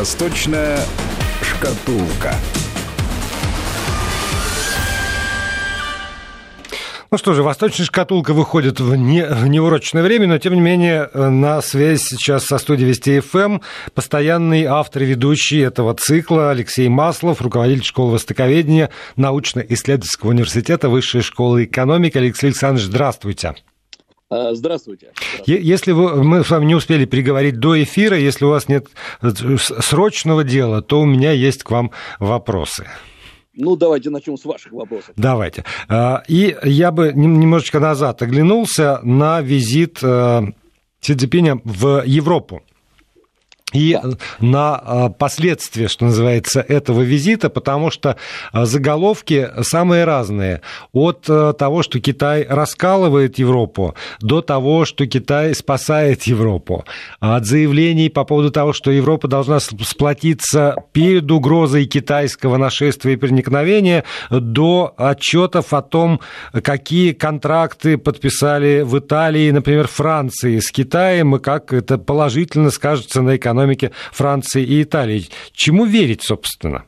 Восточная шкатулка. Ну что же, «Восточная шкатулка» выходит в, не, в неурочное время, но тем не менее на связь сейчас со студией Вести ФМ эм постоянный автор и ведущий этого цикла Алексей Маслов, руководитель школы востоковедения научно-исследовательского университета Высшей школы экономики. Алексей Александрович, здравствуйте. А, здравствуйте. Здравствуйте. Если вы, мы с вами не успели переговорить до эфира, если у вас нет э, срочного дела, то у меня есть к вам вопросы. Ну, давайте начнем с ваших вопросов. Давайте. А, и я бы немножечко назад оглянулся на визит э, Си Цзиньпиня в Европу и на а, последствия, что называется, этого визита, потому что а, заголовки самые разные. От а, того, что Китай раскалывает Европу, до того, что Китай спасает Европу. От заявлений по поводу того, что Европа должна сплотиться перед угрозой китайского нашествия и проникновения, до отчетов о том, какие контракты подписали в Италии, например, Франции с Китаем, и как это положительно скажется на экономике экономики Франции и Италии. Чему верить, собственно?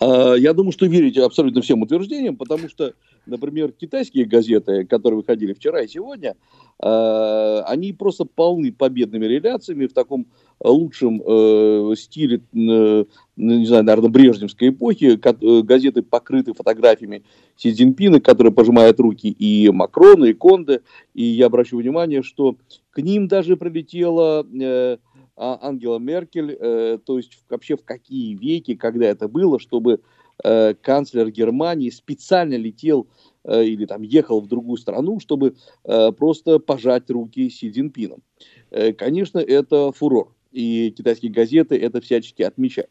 А, я думаю, что верить абсолютно всем утверждениям, потому что, например, китайские газеты, которые выходили вчера и сегодня, а, они просто полны победными реляциями в таком лучшем э, стиле, э, не знаю, наверное, брежневской эпохи. Э, газеты покрыты фотографиями Си Цзиньпина, который пожимает руки и Макрона, и Конде. И я обращу внимание, что к ним даже прилетела а, Ангела Меркель, э, то есть вообще в какие веки, когда это было, чтобы э, канцлер Германии специально летел э, или там ехал в другую страну, чтобы просто пожать руки Си Цзиньпином. Конечно, это фурор, и китайские газеты это всячески отмечают.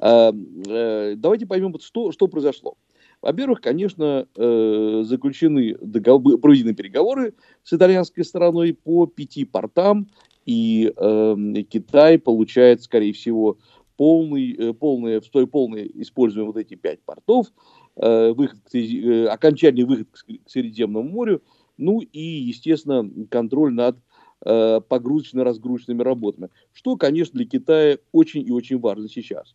Давайте поймем, что, что произошло. Во-первых, конечно, заключены договор, проведены переговоры с итальянской стороной по пяти портам и э, Китай получает, скорее всего, полный, э, полное, в полное используем вот эти пять портов, э, выход, э, окончательный выход к Средиземному морю, ну и, естественно, контроль над погрузочно-разгрузочными работами, что, конечно, для Китая очень и очень важно сейчас.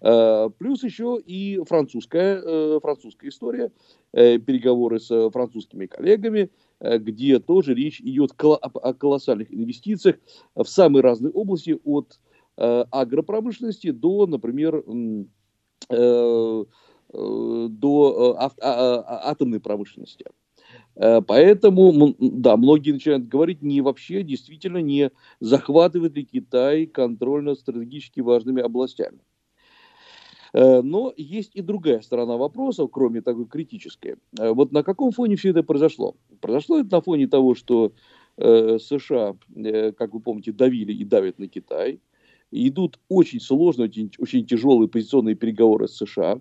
Э, плюс еще и французская, э, французская история, э, переговоры с французскими коллегами, Э, где тоже речь идет о колоссальных инвестициях в самые разные области, от э, агропромышленности до, например, э, до а, а, атомной промышленности. Поэтому, да, многие начинают говорить, не вообще, действительно, не захватывает ли Китай контроль над стратегически важными областями. Э, но есть и другая сторона вопроса, кроме такой критической. Э, вот на каком фоне все это произошло? Произошло это на фоне того, что э, США, как вы помните, давили и давят на Китай. Идут очень сложные, очень, очень тяжелые позиционные переговоры с США.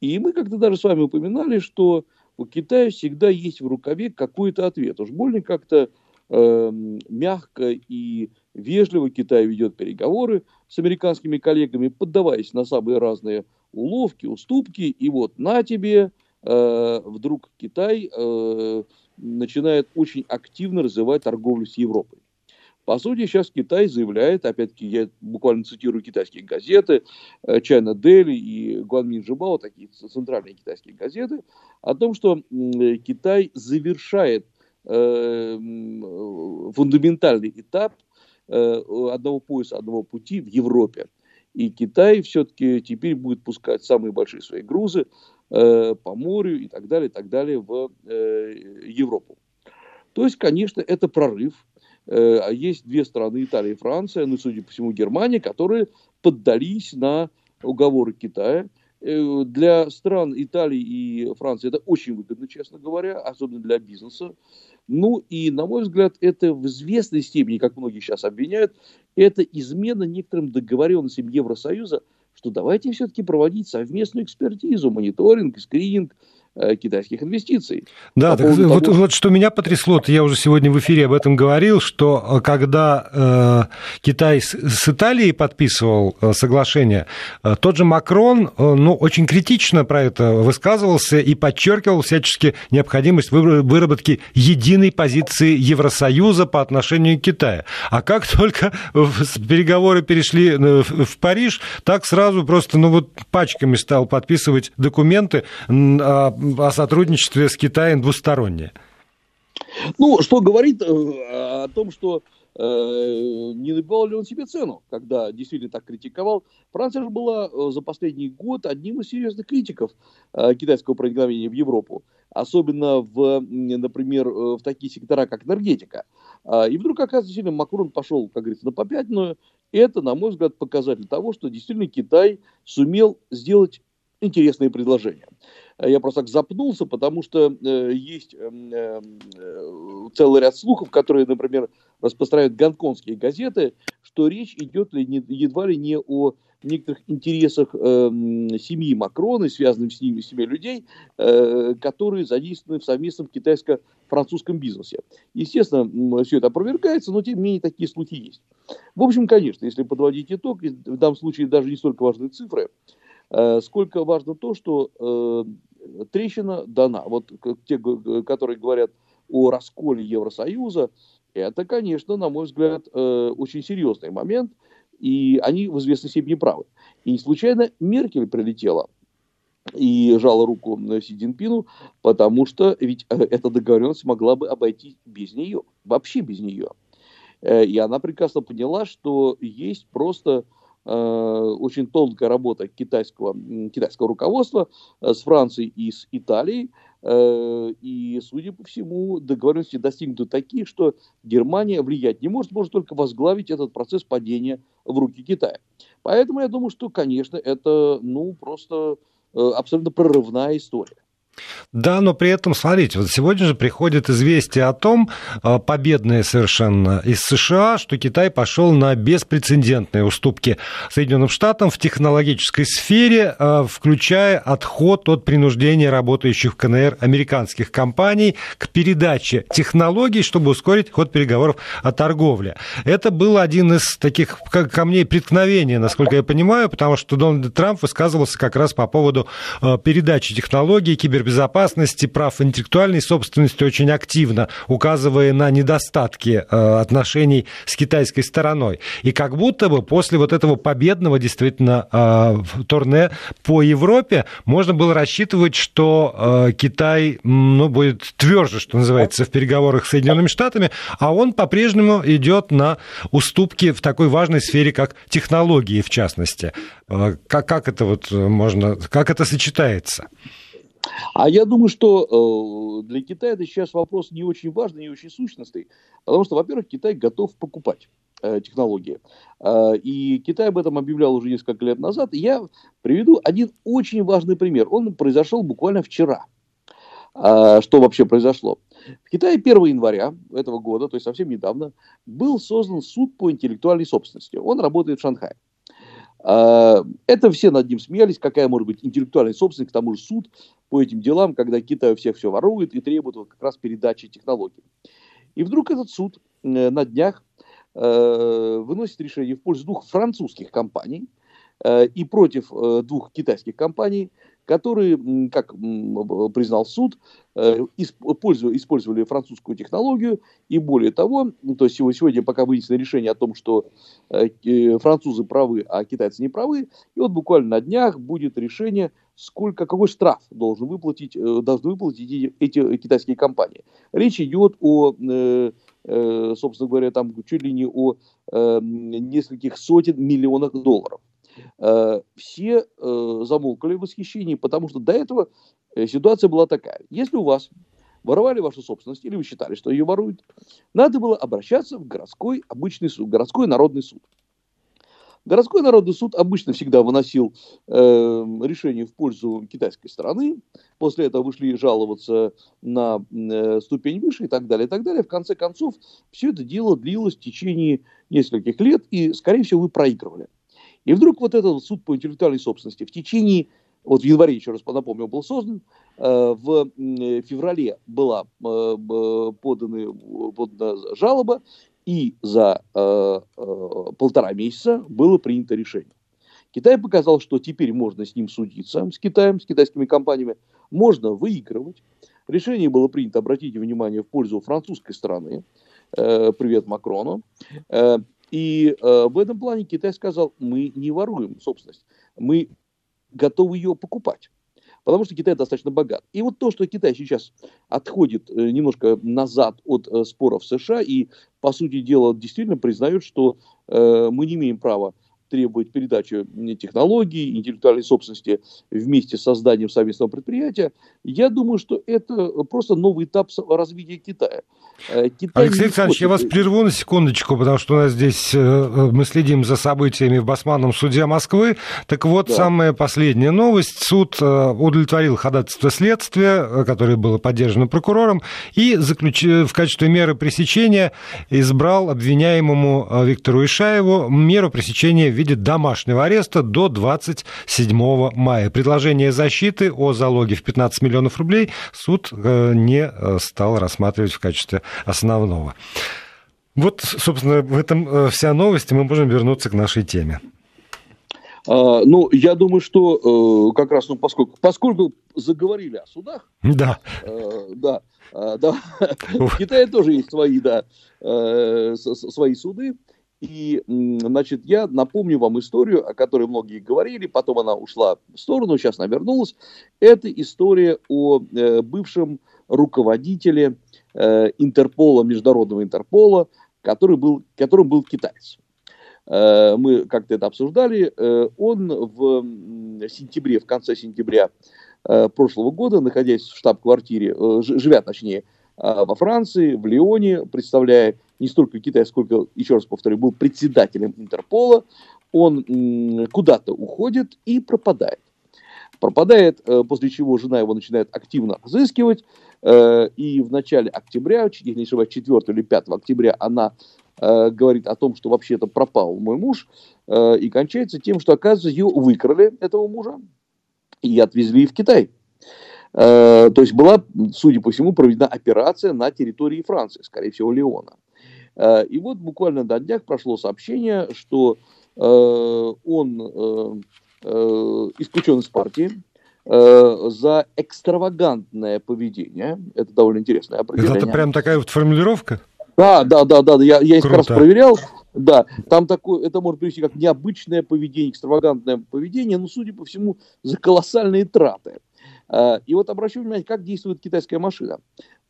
И мы как-то даже с вами упоминали, что у Китая всегда есть в рукаве какой-то ответ. Уж больно как-то э, мягко и вежливо Китай ведет переговоры с американскими коллегами, поддаваясь на самые разные уловки, уступки, и вот на тебе э, вдруг Китай э, начинает очень активно развивать торговлю с Европой. По сути, сейчас Китай заявляет, опять-таки, я буквально цитирую китайские газеты, э, China Daily и Guanmin Жибао, такие центральные китайские газеты, о том, что Китай завершает э, фундаментальный этап Э, одного пояса, одного пути в Европе. И Китай все-таки теперь будет пускать самые большие свои грузы э, по морю и так далее, и так далее в э, Европу. То есть, конечно, это прорыв. Э, есть две страны, Италия и Франция, ну, судя по всему, Германия, которые поддались на уговоры Китая. Э, для стран Италии и Франции это очень выгодно, честно говоря, особенно для бизнеса. Ну и, на мой взгляд, это в известной степени, как многие сейчас обвиняют, это измена некоторым договоренностям Евросоюза, что давайте все-таки проводить совместную экспертизу, мониторинг, скрининг китайских инвестиций. Да, так, того... вот, вот что меня потрясло, я уже сегодня в эфире об этом говорил, что э, когда э, Китай с, с Италией подписывал э, соглашение, э, тот же Макрон э, ну, очень критично про это высказывался и подчеркивал всячески необходимость выработки единой позиции Евросоюза по отношению к Китаю. А как только переговоры перешли э, в Париж, так сразу просто ну, вот пачками стал подписывать документы о, сотрудничестве с Китаем двустороннее. Ну, что говорит э, о том, что э, не набивал ли он себе цену, когда действительно так критиковал. Франция же была э, за последний год одним из серьезных критиков китайского проникновения в Европу, особенно в, например, в такие сектора, как энергетика. А, и вдруг, оказывается, действительно, Макрон пошел, как говорится, на попятную. Это, на мой взгляд, показатель того, что действительно Китай сумел сделать интересные предложения. Э, я просто так запнулся, потому что э, есть эм, э, э, целый ряд слухов, которые, например, распространяют гонконгские газеты, что речь идет ли не, едва ли не о некоторых интересах э, семьи Макрона, связанных с ними, семьей людей, э, которые задействованы в совместном китайско-французском бизнесе. Естественно, все это опровергается, но тем не менее такие слухи есть. В общем, конечно, если подводить итог, в данном случае даже не столько важны цифры, сколько важно то, что э, трещина дана. Вот те, которые говорят о расколе Евросоюза, это, конечно, на мой взгляд, э, очень серьезный момент, и они в известной степени правы. И случайно Меркель прилетела и жала руку Си Цзиньпину, потому что ведь эта договоренность могла бы обойти без нее, вообще без нее. И она прекрасно поняла, что есть просто Э, очень тонкая работа китайского, китайского руководства э, с Францией и с Италией. Э, и, судя по всему, договоренности достигнуты такие, что Германия влиять не может, может только возглавить этот процесс падения в руки Китая. Поэтому я думаю, что, конечно, это ну, просто абсолютно прорывная история. Да, но при этом, смотрите, вот сегодня же приходит известие о том, а, победное совершенно из США, что Китай пошел на беспрецедентные уступки Соединенным Штатам в технологической сфере, а, включая отход от принуждения работающих в КНР американских компаний к передаче технологий, чтобы ускорить ход переговоров о торговле. Это был один из таких камней преткновения, насколько я понимаю, потому что Дональд Трамп высказывался как раз по поводу а, передачи технологий, кибер безопасности, прав интеллектуальной собственности очень активно, указывая на недостатки э, отношений с китайской стороной. И как будто бы после вот этого победного действительно э, турне по Европе можно было рассчитывать, что э, Китай ну, будет тверже, что называется, в переговорах с Соединенными Штатами, а он по-прежнему идет на уступки в такой важной сфере, как технологии, в частности. Как, как это вот можно, как это сочетается? А я думаю, что э, для Китая это сейчас вопрос не очень важный, не очень сущностный, потому что, во-первых, Китай готов покупать э, технологии. Э, и Китай об этом объявлял уже несколько лет назад. И я приведу один очень важный пример. Он произошел буквально вчера. Что вообще произошло? В Китае 1 января этого года, то есть совсем недавно, был создан суд по интеллектуальной собственности. Он работает в Шанхае. А, это все над ним смеялись, какая может быть интеллектуальная собственность, к тому же суд по этим делам, когда Китай всех все ворует и требует вот как раз передачи технологий. И вдруг этот суд э, на днях э, выносит решение в пользу двух французских компаний э, и против двух китайских компаний – которые, как признал суд, э, использовали французскую технологию, и более того, то есть сегодня пока вынесено решение о том, что э, французы правы, а китайцы не правы, и вот буквально на днях будет решение, сколько, какой штраф должен выплатить, э, должны выплатить эти китайские компании. Речь идет о, собственно говоря, там чуть ли не о нескольких сотен миллионах долларов. Э, все э, замолкали в восхищении, потому что до этого э, ситуация была такая. Если у вас воровали вашу собственность, или вы считали, что ее воруют, надо было обращаться в городской обычный суд, городской народный суд. Городской народный суд обычно всегда выносил э, решение в пользу китайской стороны. После этого вышли жаловаться на э, ступень выше и так далее, и так далее. В конце концов, все это дело длилось в течение нескольких лет, и, скорее всего, вы проигрывали. И вдруг вот этот суд по интеллектуальной собственности в течение, вот в январе, еще раз напомню, был создан, в феврале была подана, подана жалоба, и за полтора месяца было принято решение. Китай показал, что теперь можно с ним судиться, с Китаем, с китайскими компаниями, можно выигрывать. Решение было принято, обратите внимание, в пользу французской страны. Э, привет Макрону. Э, и э, в этом плане Китай сказал, мы не воруем собственность, мы готовы ее покупать. Потому что Китай достаточно богат. И вот то, что Китай сейчас отходит немножко назад от споров США и, по сути дела, действительно признает, что мы не имеем права требует передачи технологий, интеллектуальной собственности вместе с созданием совместного предприятия, я думаю, что это просто новый этап развития Китая. Э, Китай Алексей Александрович, я вас прерву на секундочку, потому что у нас здесь э, э, мы следим за событиями в Басманном суде Москвы. Так вот, да. самая последняя новость. Суд удовлетворил ходатайство следствия, которое было поддержано прокурором, и заключ... в качестве меры пресечения избрал обвиняемому Виктору Ишаеву меру пресечения в виде домашнего ареста до 27 мая. Предложение защиты о залоге в 15 миллионов рублей суд не стал рассматривать в качестве основного. Вот, собственно, в этом э, вся новость, и мы можем вернуться к нашей теме. А, ну, я думаю, что э, как раз, ну, поскольку, поскольку заговорили о судах, да, э, да, э, да, в Китае тоже есть свои, да, э, свои суды, и, значит, я напомню вам историю, о которой многие говорили, потом она ушла в сторону, сейчас она вернулась. Это история о э, бывшем руководителе э, Интерпола, международного Интерпола, который был, которым был китаец. Э, мы как-то это обсуждали. Э, он в сентябре, в конце сентября э, прошлого года, находясь в штаб-квартире, э, живя точнее, э, во Франции, в Лионе, представляя не столько Китай, сколько, еще раз повторю, был председателем Интерпола, он куда-то уходит и пропадает пропадает, э, после чего жена его начинает активно разыскивать, э, и в начале октября, если не ошибаюсь, 4 или 5 октября она э, говорит о том, что вообще-то пропал мой муж, и кончается тем, что, оказывается, ее выкрали, этого мужа, и отвезли в Китай. То есть была, судя по всему, проведена операция на территории Франции, скорее всего, Леона. И вот буквально на днях прошло сообщение, что он Э, исключен из партии э, за экстравагантное поведение. Это довольно интересное определение. Это прям такая вот формулировка? Да, да, да, да, я, я несколько раз проверял. Да, там такое, это может привести как необычное поведение, экстравагантное поведение, но, судя по всему, за колоссальные траты. Э, и вот обращу внимание, как действует китайская машина.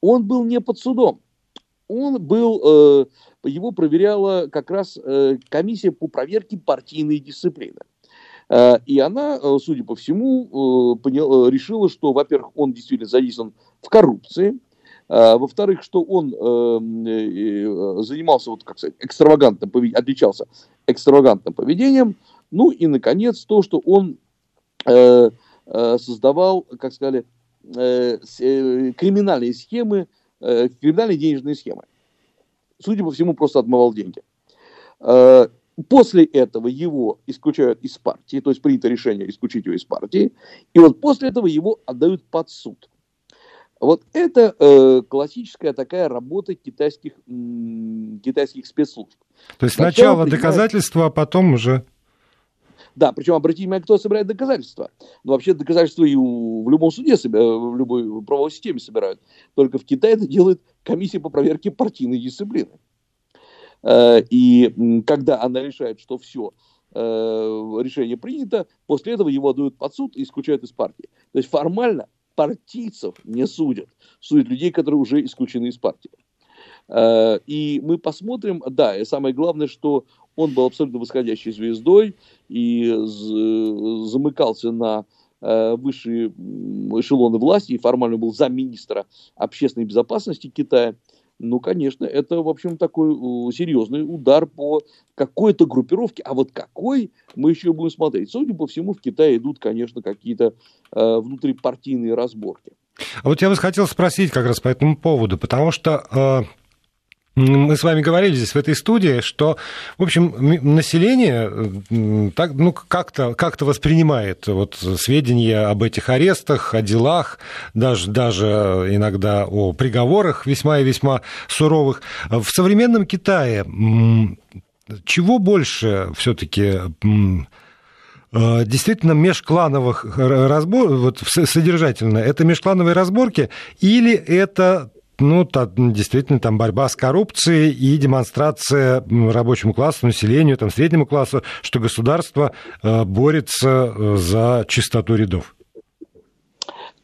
Он был не под судом. Он был, его проверяла как раз комиссия по проверке партийной дисциплины. Э, и она, э, судя по всему, э, решила, что, во-первых, он действительно задействован в коррупции, во-вторых, что он занимался, вот, как сказать, экстравагантным поведением, отличался экстравагантным поведением, ну и, наконец, то, что он создавал, как сказали, криминальные схемы, криминальные денежные схемы. Судя по всему, просто отмывал деньги. После этого его исключают из партии, то есть принято решение исключить его из партии, и вот после этого его отдают под суд. Вот это э, классическая такая работа китайских, м, китайских спецслужб. То есть сначала, сначала доказательства, а потом уже... Да, причем обратите внимание, кто собирает доказательства. Ну, вообще доказательства и у, в любом суде, в любой правовой системе собирают. Только в Китае это делает комиссия по проверке партийной дисциплины. Э, и когда она решает, что все, э, решение принято, после этого его отдают под суд и исключают из партии. То есть формально партийцев не судят, судят людей, которые уже исключены из партии. Э, и мы посмотрим, да, и самое главное, что он был абсолютно восходящей звездой и замыкался на высшие эшелоны власти и формально был замминистра общественной безопасности Китая ну, конечно, это, в общем, такой серьезный удар по какой-то группировке. А вот какой, мы еще будем смотреть. Судя по всему, в Китае идут, конечно, какие-то э, внутрипартийные разборки. А вот я вас хотел спросить как раз по этому поводу, потому что... Э Мы с вами говорили здесь в этой студии, что, в общем, население так, ну, как-то как воспринимает вот сведения об этих арестах, о делах, даже, даже иногда о приговорах весьма и весьма суровых. В современном Китае чего больше все-таки э, действительно межклановых разборок, вот содержательно, это межклановые разборки или это ну, действительно, там борьба с коррупцией и демонстрация рабочему классу, населению, там, среднему классу, что государство э, борется э, за чистоту рядов.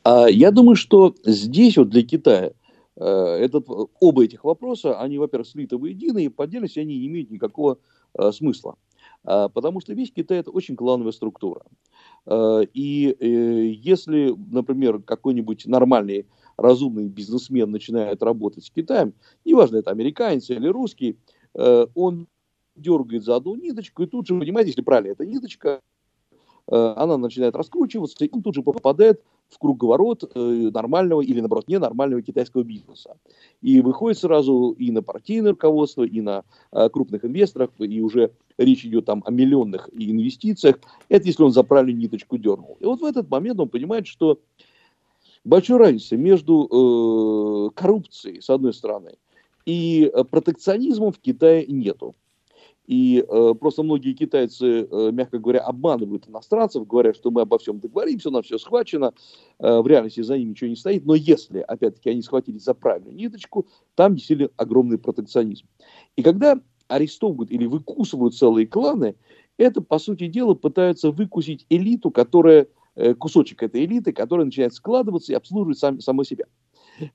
А, я думаю, что здесь вот для Китая э, этот, оба этих вопроса, они, во-первых, слиты воедино, и по отдельности они не имеют никакого смысла. А, потому что весь Китай – это очень клановая структура. И если, например, какой-нибудь нормальный разумный бизнесмен начинает работать с Китаем, неважно, это американец или русский, э, он дергает за одну ниточку, и тут же, понимаете, если правильно, эта ниточка, э, она начинает раскручиваться, и он тут же попадает в круговорот э, нормального или, наоборот, ненормального китайского бизнеса. И выходит сразу и на партийное руководство, и на крупных инвесторов, и уже речь идет там о миллионных инвестициях. Это если он за правильную ниточку дернул. И вот в этот момент он понимает, что большой разницы между э, коррупцией, с одной стороны, и э, протекционизмом в Китае нету. И э, просто многие китайцы, э, мягко говоря, обманывают иностранцев, говорят, что мы обо всем договоримся, у нас все схвачено, э, в реальности за ним ничего не стоит. Но если, опять-таки, они схватились за правильную ниточку, там действительно огромный протекционизм. И когда арестовывают или выкусывают целые кланы, это, по сути дела, пытаются выкусить элиту, которая кусочек этой элиты, которая начинает складываться и обслуживать сам, самой себя.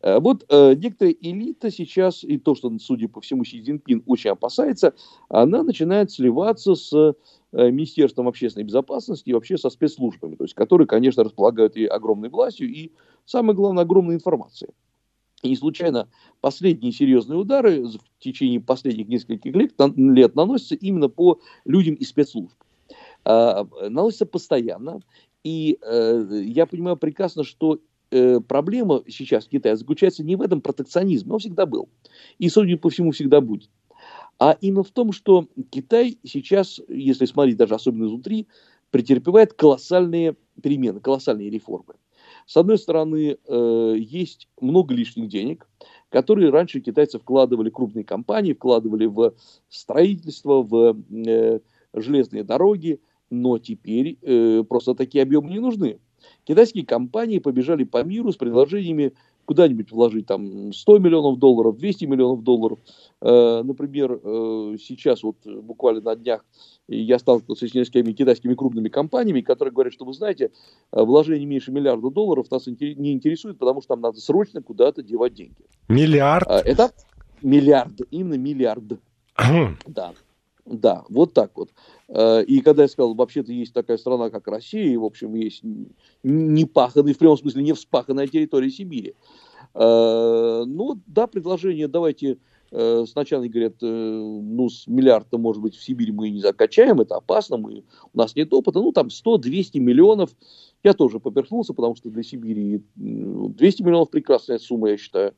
Э, вот э, некоторая элита сейчас, и то, что, судя по всему, Си Цзиньпин очень опасается, она начинает сливаться с Министерством общественной безопасности и вообще со спецслужбами, то есть, которые, конечно, располагают и огромной властью, и, самое главное, огромной информацией. И не случайно последние серьезные удары в течение последних нескольких лет, лет наносятся именно по людям из спецслужб. Наносятся постоянно, и э, я понимаю прекрасно, что э, проблема сейчас в Китае заключается не в этом протекционизме, он всегда был. И, судя по всему, всегда будет. А именно в том, что Китай сейчас, если смотреть даже особенно изнутри, претерпевает колоссальные перемены, колоссальные реформы. С одной стороны, э, есть много лишних денег, которые раньше китайцы вкладывали, крупные компании вкладывали в строительство, в э, железные дороги, но теперь э, просто такие объемы не нужны. Китайские компании побежали по миру с предложениями куда-нибудь вложить там 100 миллионов долларов, 200 миллионов долларов. Э, например, э, сейчас вот буквально на днях я сталкивался с несколькими китайскими крупными компаниями, которые говорят, что вы знаете, э, вложение меньше миллиарда долларов нас не интересует, потому что нам надо срочно куда-то девать деньги. Миллиард? Э, это миллиард, именно миллиард. да. Да, вот так вот. Э, и когда я сказал, вообще-то есть такая страна, как Россия, и, в общем, есть не паханная, в прямом смысле не вспаханная территория Сибири. Э, ну, да, предложение, давайте э, сначала говорят, ну, с миллиарда, может быть, в Сибирь мы не закачаем, это опасно, мы, у нас нет опыта, ну, там 100-200 миллионов, я тоже поперхнулся, потому что для Сибири 200 миллионов прекрасная сумма, я считаю.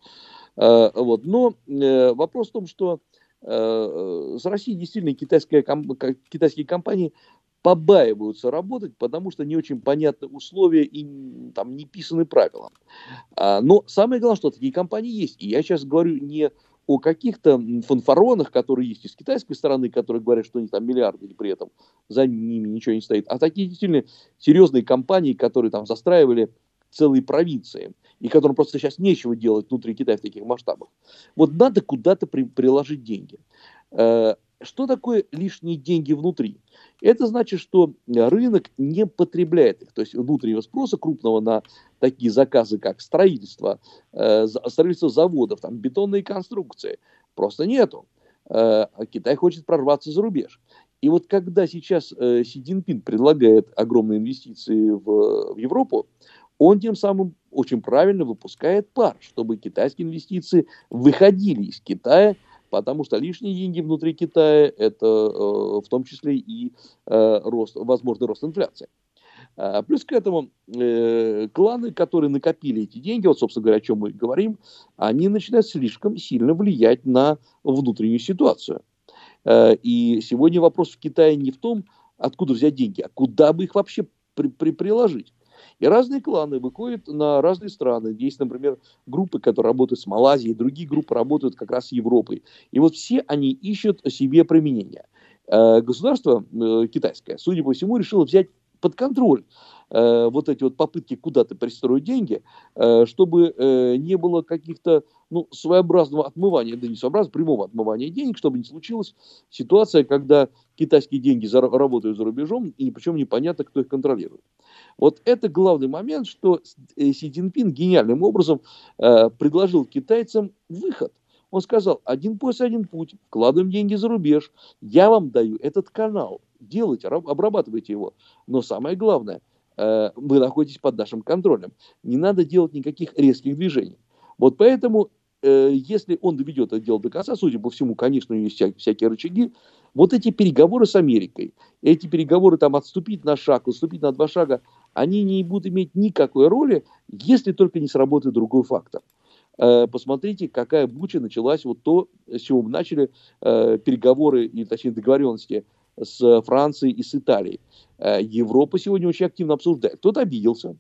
Вот. Но вопрос в том, что с Россией действительно китайская, китайские компании побаиваются работать, потому что не очень понятны условия и там не писаны правила. А, но самое главное, что такие компании есть. И я сейчас говорю не о каких-то фанфаронах, которые есть из китайской стороны, которые говорят, что они там миллиарды, и при этом за ними ничего не стоит, а такие действительно серьезные компании, которые там застраивали целые провинции и которым просто сейчас нечего делать внутри Китая в таких масштабах. Вот надо куда-то при, приложить деньги. Э, что такое лишние деньги внутри? Это значит, что рынок не потребляет их, то есть внутреннего спроса крупного на такие заказы, как строительство, э, строительство заводов, там, бетонные конструкции, просто нету. Э, Китай хочет прорваться за рубеж. И вот когда сейчас Си Цзиньпин предлагает огромные инвестиции в, в Европу, он тем самым очень правильно выпускает пар, чтобы китайские инвестиции выходили из Китая, потому что лишние деньги внутри Китая – это э, в том числе и э, рост, возможный рост инфляции. А, плюс к этому э, кланы, которые накопили эти деньги, вот, собственно говоря, о чем мы говорим, они начинают слишком сильно влиять на внутреннюю ситуацию. Э, и сегодня вопрос в Китае не в том, откуда взять деньги, а куда бы их вообще при, при, приложить. И разные кланы выходят на разные страны. Есть, например, группы, которые работают с Малайзией, другие группы работают как раз с Европой. И вот все они ищут себе применение. Э, государство э, китайское, судя по всему, решило взять под контроль э, вот эти вот попытки куда-то пристроить деньги, чтобы не было каких-то ну, своеобразного отмывания, да не своеобразного, прямого отмывания денег, чтобы не случилась ситуация, когда китайские деньги за, работают за рубежом, и причем непонятно, кто их контролирует. Вот это главный момент, что э, Си Цзиньпин гениальным образом э, предложил китайцам выход. Он сказал, один пояс, один путь, вкладываем деньги за рубеж, я вам даю этот канал, делайте, обрабатывайте его. Но самое главное, э, вы находитесь под нашим контролем. Не надо делать никаких резких движений. Вот поэтому, э, если он доведет это дело до конца, судя по всему, конечно, у него есть всякие рычаги, вот эти переговоры с Америкой, эти переговоры там отступить на шаг, отступить на два шага, они не будут иметь никакой роли, если только не сработает другой фактор. Э, посмотрите, какая буча началась, вот то, с чего мы начали переговоры, и, точнее договоренности с Францией и с Италией. Э, Европа сегодня очень активно обсуждает. Кто-то обиделся,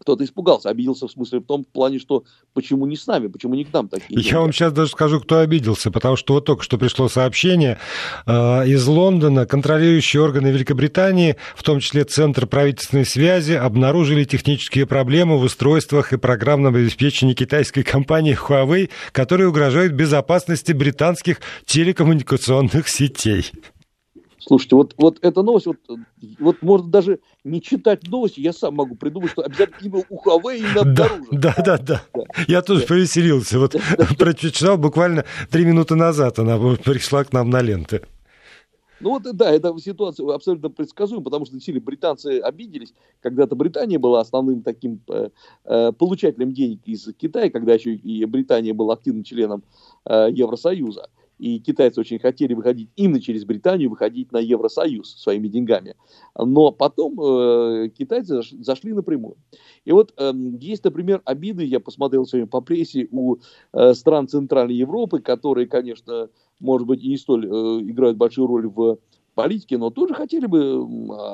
кто-то испугался. Обиделся в смысле в том плане, что почему не с нами, почему не к нам такие. Я вам сейчас даже скажу, кто обиделся, потому что вот только что пришло сообщение э, из Лондона. Контролирующие органы Великобритании, в том числе Центр правительственной связи, обнаружили технические проблемы в устройствах и программном обеспечении китайской компании Huawei, которые угрожают безопасности британских телекоммуникационных сетей. Слушайте, вот, вот эта новость, вот, вот можно даже не читать новости, я сам могу придумать, что обязательно имя у Huawei именно обнаружено. Да, да, да, да. Я тоже повеселился. Вот прочитал буквально три минуты назад, она пришла к нам на ленты. Ну вот, да, эта ситуация абсолютно предсказуема, потому что действительно британцы обиделись. Когда-то Британия была основным таким э, э, получателем денег из Китая, когда еще и Британия была активным членом э, Евросоюза и китайцы очень хотели выходить именно через Британию, выходить на Евросоюз своими деньгами. Но потом э, китайцы зашли напрямую. И вот э, есть, например, обиды, я посмотрел сегодня по прессе, у э, стран Центральной Европы, которые, конечно, может быть, не столь э, играют большую роль в политике, но тоже хотели бы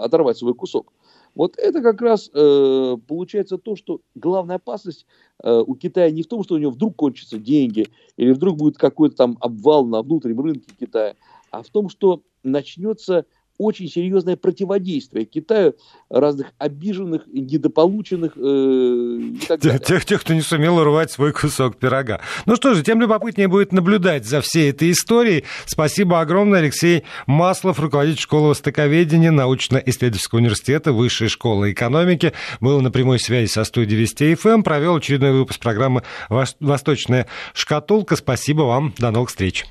оторвать свой кусок. Вот это как раз э, получается то, что главная опасность э, у Китая не в том, что у него вдруг кончатся деньги, или вдруг будет какой-то там обвал на внутреннем рынке Китая, а в том, что начнется очень серьезное противодействие Китаю разных обиженных, недополученных э, и так далее. Тех, тех, кто не сумел урвать свой кусок пирога. Ну что же, тем любопытнее будет наблюдать за всей этой историей. Спасибо огромное, Алексей Маслов, руководитель школы востоковедения научно-исследовательского университета Высшей школы экономики, был на прямой связи со студией Вести ФМ, эм, провел очередной выпуск программы «Восточная шкатулка». Спасибо вам, до новых встреч.